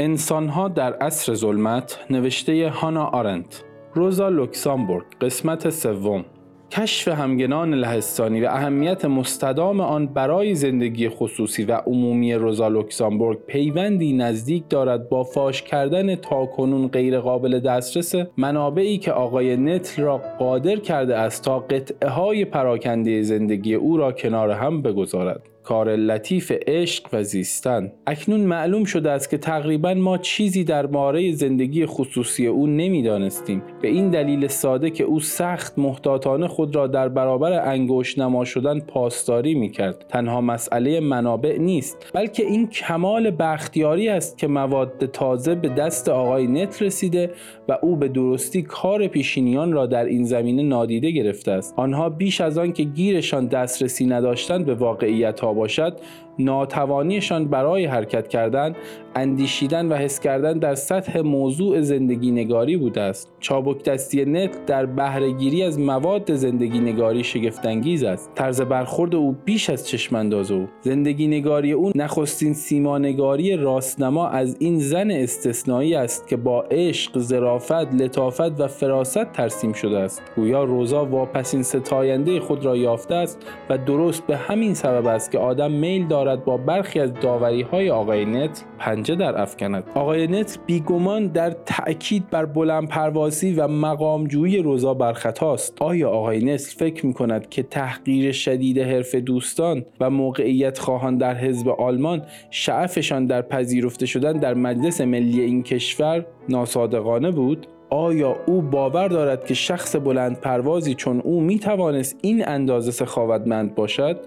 انسانها در عصر ظلمت نوشته هانا آرنت روزا لوکسامبورگ قسمت سوم کشف همگنان لهستانی و اهمیت مستدام آن برای زندگی خصوصی و عمومی روزا لوکسامبورگ پیوندی نزدیک دارد با فاش کردن تاکنون غیرقابل دسترس منابعی که آقای نتل را قادر کرده است تا قطعه های پراکنده زندگی او را کنار هم بگذارد. کار لطیف عشق و زیستن. اکنون معلوم شده است که تقریبا ما چیزی درباره زندگی خصوصی او نمی‌دانستیم. به این دلیل ساده که او سخت محتاطانه خود را در برابر انگشت نما شدن پاسداری می کرد تنها مسئله منابع نیست بلکه این کمال بختیاری است که مواد تازه به دست آقای نت رسیده و او به درستی کار پیشینیان را در این زمینه نادیده گرفته است. آنها بیش از آن که گیرشان دسترسی نداشتند به واقعیت ها الهواشات ناتوانیشان برای حرکت کردن اندیشیدن و حس کردن در سطح موضوع زندگی نگاری بوده است. چابک دستی نت در بهرهگیری از مواد زندگی نگاری شگفتانگیز است. طرز برخورد او بیش از چشمانداز او. زندگی نگاری او نخستین سیمانگاری راستنما از این زن استثنایی است که با عشق ظرافت لطافت و فراست ترسیم شده است. گویا روزا واپسین ستاینده خود را یافته است و درست به همین سبب است که آدم میل دارد با برخی از داوری های آقای نت پنجه در افکند. آقای نت بیگمان در تأکید بر بلند پروازی و مقامجویی روزا بر خطاست آیا آقای نسل فکر می کند که تحقیر شدید حرف دوستان و موقعیت خواهان در حزب آلمان شعفشان در پذیرفته شدن در مجلس ملی این کشور ناصادقانه بود؟ آیا او باور دارد که شخص بلند پروازی چون او می توانست این اندازه سخاوتمند باشد؟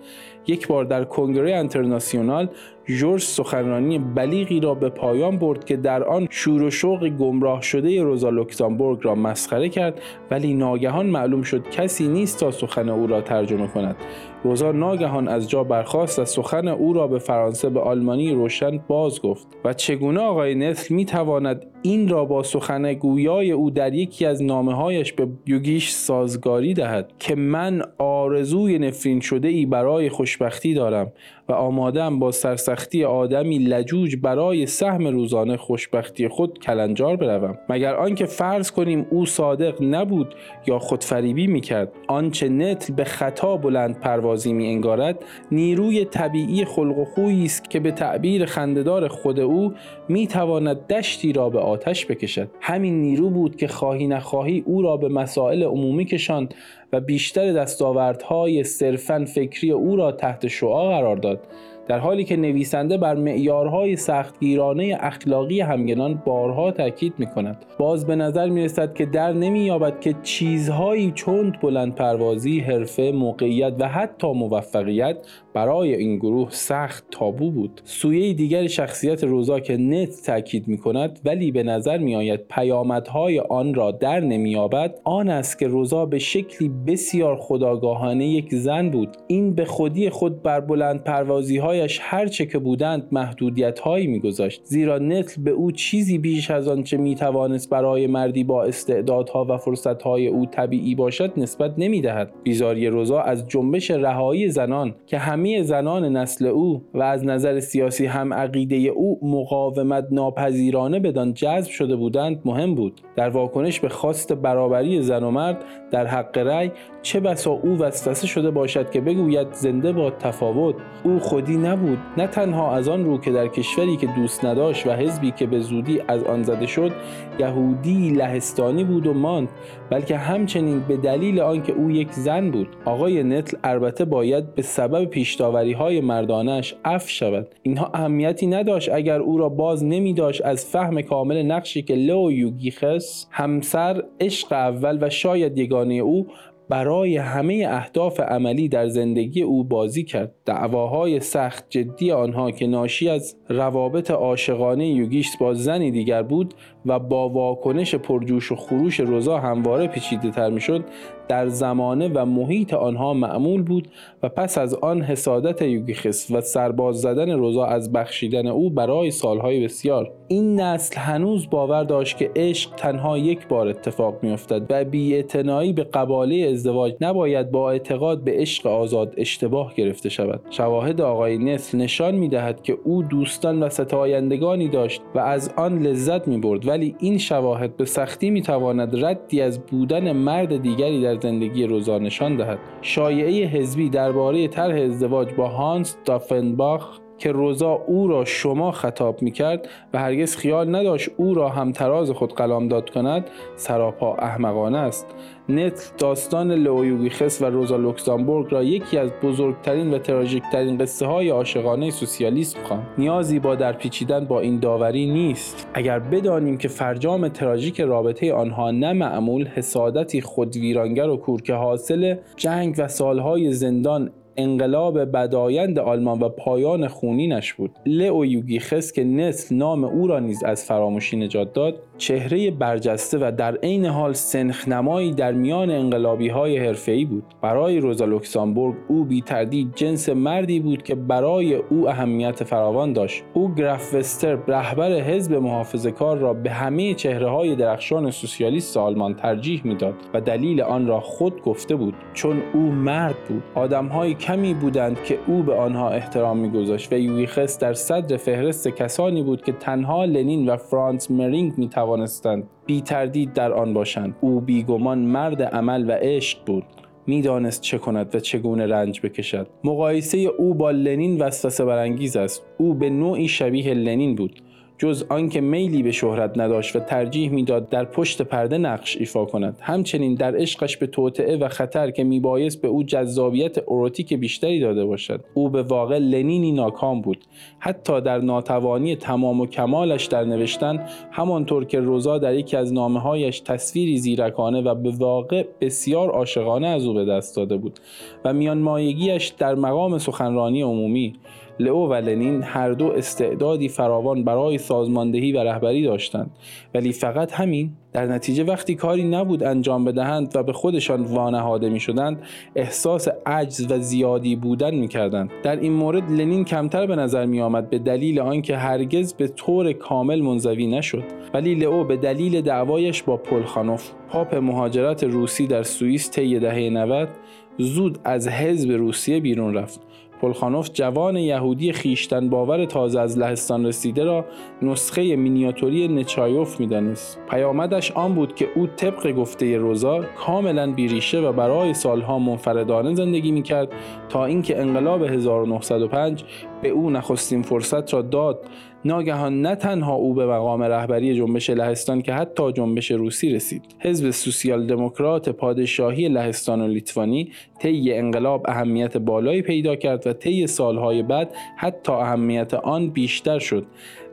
یک بار در کنگره انترناسیونال جورج سخنرانی بلیغی را به پایان برد که در آن شور و شوق گمراه شده روزا لوکزامبورگ را مسخره کرد ولی ناگهان معلوم شد کسی نیست تا سخن او را ترجمه کند. روزا ناگهان از جا برخاست و سخن او را به فرانسه به آلمانی روشن باز گفت. و چگونه آقای نسل می تواند این را با سخن گویای او در یکی از نامه هایش به یوگیش سازگاری دهد که من آرزوی نفرین شده ای برای خوشبختی دارم. و آمادم با سرسختی آدمی لجوج برای سهم روزانه خوشبختی خود کلنجار بروم. مگر آنکه فرض کنیم او صادق نبود یا خودفریبی می‌کرد آنچه نتل به خطا بلند پروازی می انگارد نیروی طبیعی خلق و خویی است که به تعبیر خندهدار خود او می‌تواند دشتی را به آتش بکشد. همین نیرو بود که خواهی نخواهی او را به مسائل عمومی کشاند و بیشتر دستاوردهای صرفا فکری او را تحت شعا قرار داد. but در حالی که نویسنده بر معیارهای سختگیرانه اخلاقی همگنان بارها تاکید می کند باز به نظر می رسد که در نمی یابد که چیزهایی چند بلند پروازی حرفه موقعیت و حتی موفقیت برای این گروه سخت تابو بود. سویه دیگر شخصیت روزا که نت تاکید می کند ولی به نظر می آید پیامدهای آن را در نمی یابد آن است که روزا به شکلی بسیار خداگاهانه یک زن بود. این به خودی خود بر بلند پروازی هایش هرچه که بودند محدودیت هایی میگذاشت زیرا نتل به او چیزی بیش از آنچه می توانست برای مردی با استعدادها و فرصتهای او طبیعی باشد نسبت نمی‌دهد. بیزاری روزا از جنبش رهایی زنان که همه زنان نسل او و از نظر سیاسی هم عقیده او مقاومت ناپذیرانه بدان جذب شده بودند مهم بود. در واکنش به خواست برابری زن و مرد در حق رأی چه بسا او وسوسه شده باشد که بگوید زنده با تفاوت او خودی نبود. نه تنها از آن رو که در کشوری که دوست نداشت و حزبی که به زودی از آن زده شد یهودی لهستانی بود و ماند بلکه همچنین به دلیل آنکه او یک زن بود. آقای نتل البته باید به سبب پیشتاوری های مردانش اف شود. اینها اهمیتی نداشت. اگر او را باز نمی داشت از فهم کامل نقشی که لو یوگیخس همسر عشق اول و شاید یگانه او برای همه اهداف عملی در زندگی او بازی کرد. دعواهای سخت جدی آنها که ناشی از روابط عاشقانه یوگیش با زنی دیگر بود و با واکنش پرجوش و خروش روزا همواره پیچیده تر می‌شد در زمانه و محیط آنها معمول بود و پس از آن حسادت یوگیخس و سرباز زدن روزا از بخشیدن او برای سالهای بسیار. این نسل هنوز باور داشت که عشق تنها یک بار اتفاق میافتد و بیاعتنایی به قباله ازدواج نباید با اعتقاد به عشق آزاد اشتباه گرفته شود. شواهد آقای نسل نشان می‌دهد که او دوستان و ستایندگانی داشت و از آن لذت می برد ولی این شواهد به سختی می تواند ردی از بودن مرد دیگری در زندگی روزا نشان دهد. شایعه حزبی درباره طرح ازدواج با هانس دافنباخ که روزا او را شما خطاب می کرد و هرگز خیال نداشت او را هم تراز خود داد کند سراپا احمقانه است. نت داستان لئویوگیخس و روزا لوکسامبورگ را یکی از بزرگترین و تراژیکترین قصه های عاشقانه سوسیالیسم خواند. نیازی با در پیچیدن با این داوری نیست. اگر بدانیم که فرجام تراژیک رابطه آنها نه معمول حسادتی خودویرانگر و کور که حاصل جنگ و سالهای زندان انقلاب بدآیند آلمان و پایان خونینش بود. لئو یوگیخس که نسل نام او را نیز از فراموشی نجات داد چهره برجسته و در عین حال سنخ‌نمایی در میان انقلابی های حرفه‌ای بود. برای روزا لوکسامبورگ او بی تردید جنس مردی بود که برای او اهمیت فراوان داشت. او گراف وستر رهبر حزب محافظه کار را به همه چهره های درخشان سوسیالیست آلمان ترجیح می‌داد و دلیل آن را خود گفته بود. چون او مرد بود آدمهای کمی بودند که او به آنها احترام میگذاشت و یوگیخس در صدر فهرست کسانی بود که تنها لنین و فرانس مرینگ می توانستند بی تردید در آن باشند. او بیگمان مرد عمل و عشق بود. می‌دانست چه کند و چگونه رنج بکشد. مقایسه او با لنین وسوسه برانگیز است. او به نوعی شبیه لنین بود. جز آنکه میلی به شهرت نداشت و ترجیح می‌داد در پشت پرده نقش ایفا کند. همچنین در عشقش به توطعه و خطر که میبایست به او جذابیت اروتیک بیشتری داده باشد. او به واقع لنینی ناکام بود. حتی در ناتوانی تمام و کمالش در نوشتن همانطور که روزا در یکی از نامههایش تصویری زیرکانه و به واقع بسیار عاشقانه از او به دست داده بود و میان مایگیش در مقام سخنرانی عمومی لئو و لنین هر دو استعدادی فراوان برای سازماندهی و رهبری داشتند. ولی فقط همین در نتیجه وقتی کاری نبود انجام بدهند و به خودشان وانهاده می شدند احساس عجز و زیادی بودن می کردند. در این مورد لنین کمتر به نظر می آمد به دلیل آنکه هرگز به طور کامل منزوی نشد. ولی لئو به دلیل دعوایش با پلخانوف پاپ مهاجرت روسی در سوئیس طی دهه 90 زود از حزب روسیه بیرون رفت. پلخانوف جوان یهودی خیشتن باور تازه از لهستان رسیده را نسخه مینیاتوری نچایوف می‌دانست. پیامدش آن بود که او طبق گفته روزا کاملا بیریشه و برای سالها منفردانه زندگی می‌کرد تا اینکه انقلاب 1905 به او نخستین فرصت را داد. ناگهان نه تنها او به مقام رهبری جنبش لهستان که حتی جنبش روسی رسید حزب سوسیال دموکرات پادشاهی لهستان و لیتوانی طی انقلاب اهمیت بالایی پیدا کرد و طی سالهای بعد حتی اهمیت آن بیشتر شد.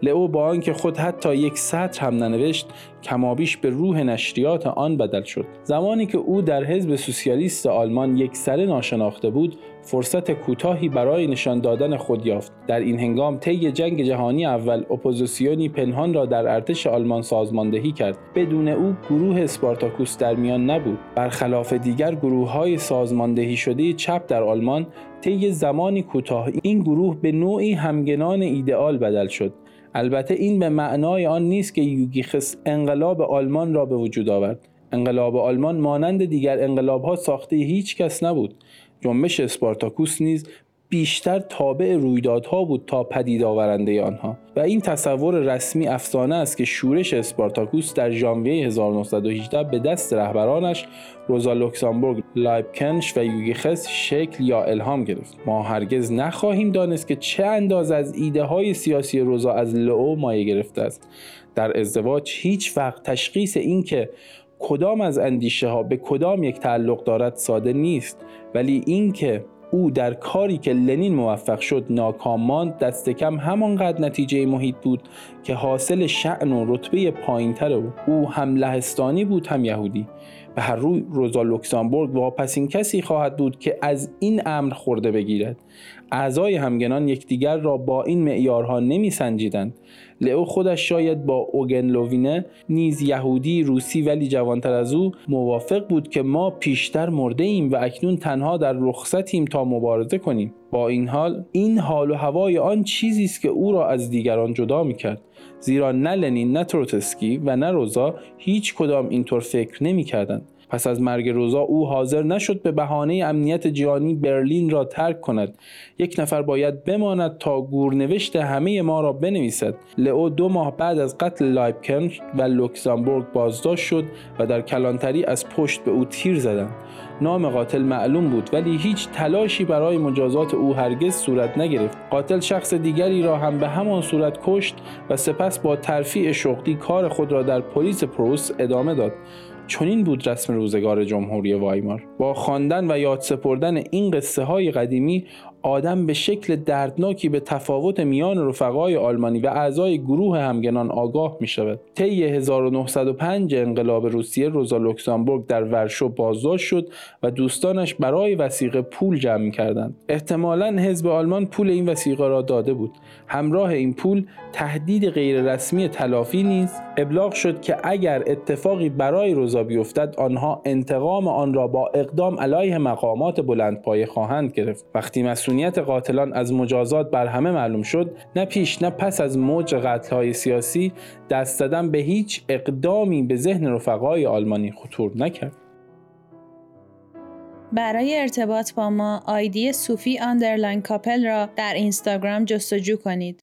لئو با آنکه خود حتی یک سطر هم ننوشت کمابیش به روح نشریات آن بدل شد. زمانی که او در حزب سوسیالیست آلمان یک سره ناشناخته بود فرصت کوتاهی برای نشان دادن خود یافت. در این هنگام طی جنگ جهانی اول اپوزیسیونی پنهان را در ارتش آلمان سازماندهی کرد. بدون او گروه اسپارتاکوس در میان نبود. برخلاف دیگر گروه های سازماندهی شده چپ در آلمان طی زمانی کوتاه این گروه به نوعی همگنان ایدئال بدل شد. البته این به معنای آن نیست که یوگیخس انقلاب آلمان را به وجود آورد. انقلاب آلمان مانند دیگر انقلاب ها ساخته هیچ کس نبود. جنبش اسپارتاکوس نیز بیشتر تابع رویدادها بود تا پدید آورنده آنها و این تصور رسمی افسانه است که شورش اسپارتاکوس در ژانویه 1918 به دست رهبرانش روزا لوکسامبورگ، لایبکنش و یوگیخس شکل یا الهام گرفت. ما هرگز نخواهیم دانست که چه اندازه از ایده های سیاسی روزا از لئو مایه گرفته است. در ازدواج هیچ وقت تشخیص این که کدام از اندیشه ها به کدام یک تعلق دارد ساده نیست ولی اینکه او در کاری که لنین موفق شد ناکام ماند دست کم همانقدر نتیجه محیط بود که حاصل شعن و رتبه پایینتر او او هم لهستانی بود هم یهودی. به هر روی روزا لوکسامبورگ واپسین کسی خواهد بود که از این امر خورده بگیرد. اعضای همگنان یکدیگر را با این معیارها نمیسنجیدند. لئو خودش شاید با اوگن نیز یهودی روسی ولی جوانتر از او موافق بود که ما پیشتر مرده ایم و اکنون تنها در رخصتیم تا مبارزه کنیم. با این حال این حال و هوای آن چیزی است که او را از دیگران جدا می‌کرد. زیرا نه لنین نه تروتسکی و نه روزا هیچ کدام اینطور فکر نمی‌کردند. پس از مرگ روزا او حاضر نشد به بهانه امنیت جهانی برلین را ترک کند. یک نفر باید بماند تا گورنوشت همه ما را بنویسد. لئو دو ماه بعد از قتل لیبکنشت و لوکزامبورگ بازداشت شد و در کلانتری از پشت به او تیر زدند. نام قاتل معلوم بود ولی هیچ تلاشی برای مجازات او هرگز صورت نگرفت. قاتل شخص دیگری را هم به همان صورت کشت و سپس با ترفیع شغلی کار خود را در پلیس پروس ادامه داد. چنین بود رسم روزگار جمهوری وایمار. با خواندن و یاد سپردن این قصه های قدیمی آدم به شکل دردناکی به تفاوت میان رفقای آلمانی و اعضای گروه همگنان آگاه می شود. طی 1905 انقلاب روسیه روزا لوکسامبورگ در ورشو بازداشت شد و دوستانش برای وسیقه پول جمع کردند. احتمالا حزب آلمان پول این وسیقه را داده بود. همراه این پول تهدید غیررسمی تلافی نیز ابلاغ شد که اگر اتفاقی برای روزا بیفتد آنها انتقام آن را با اقدام علیه مقامات بلندپایه خواهند گرفت. وقتی مصونیت قاتلان از مجازات بر همه معلوم شد نه پیش نه پس از موج قتلهای سیاسی دست زدن به هیچ اقدامی به ذهن رفقای آلمانی خطور نکرد برای ارتباط با ما ID صوفی underline کاپل را در اینستاگرام جستجو کنید.